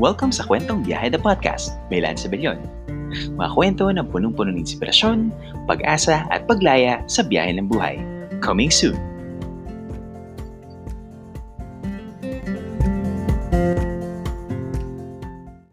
Welcome sa Kwentong Biyahe the Podcast. May Lance Abellion. Mga kwento na punong-puno ng inspirasyon, pag-asa at paglaya sa biyahe ng buhay. Coming soon!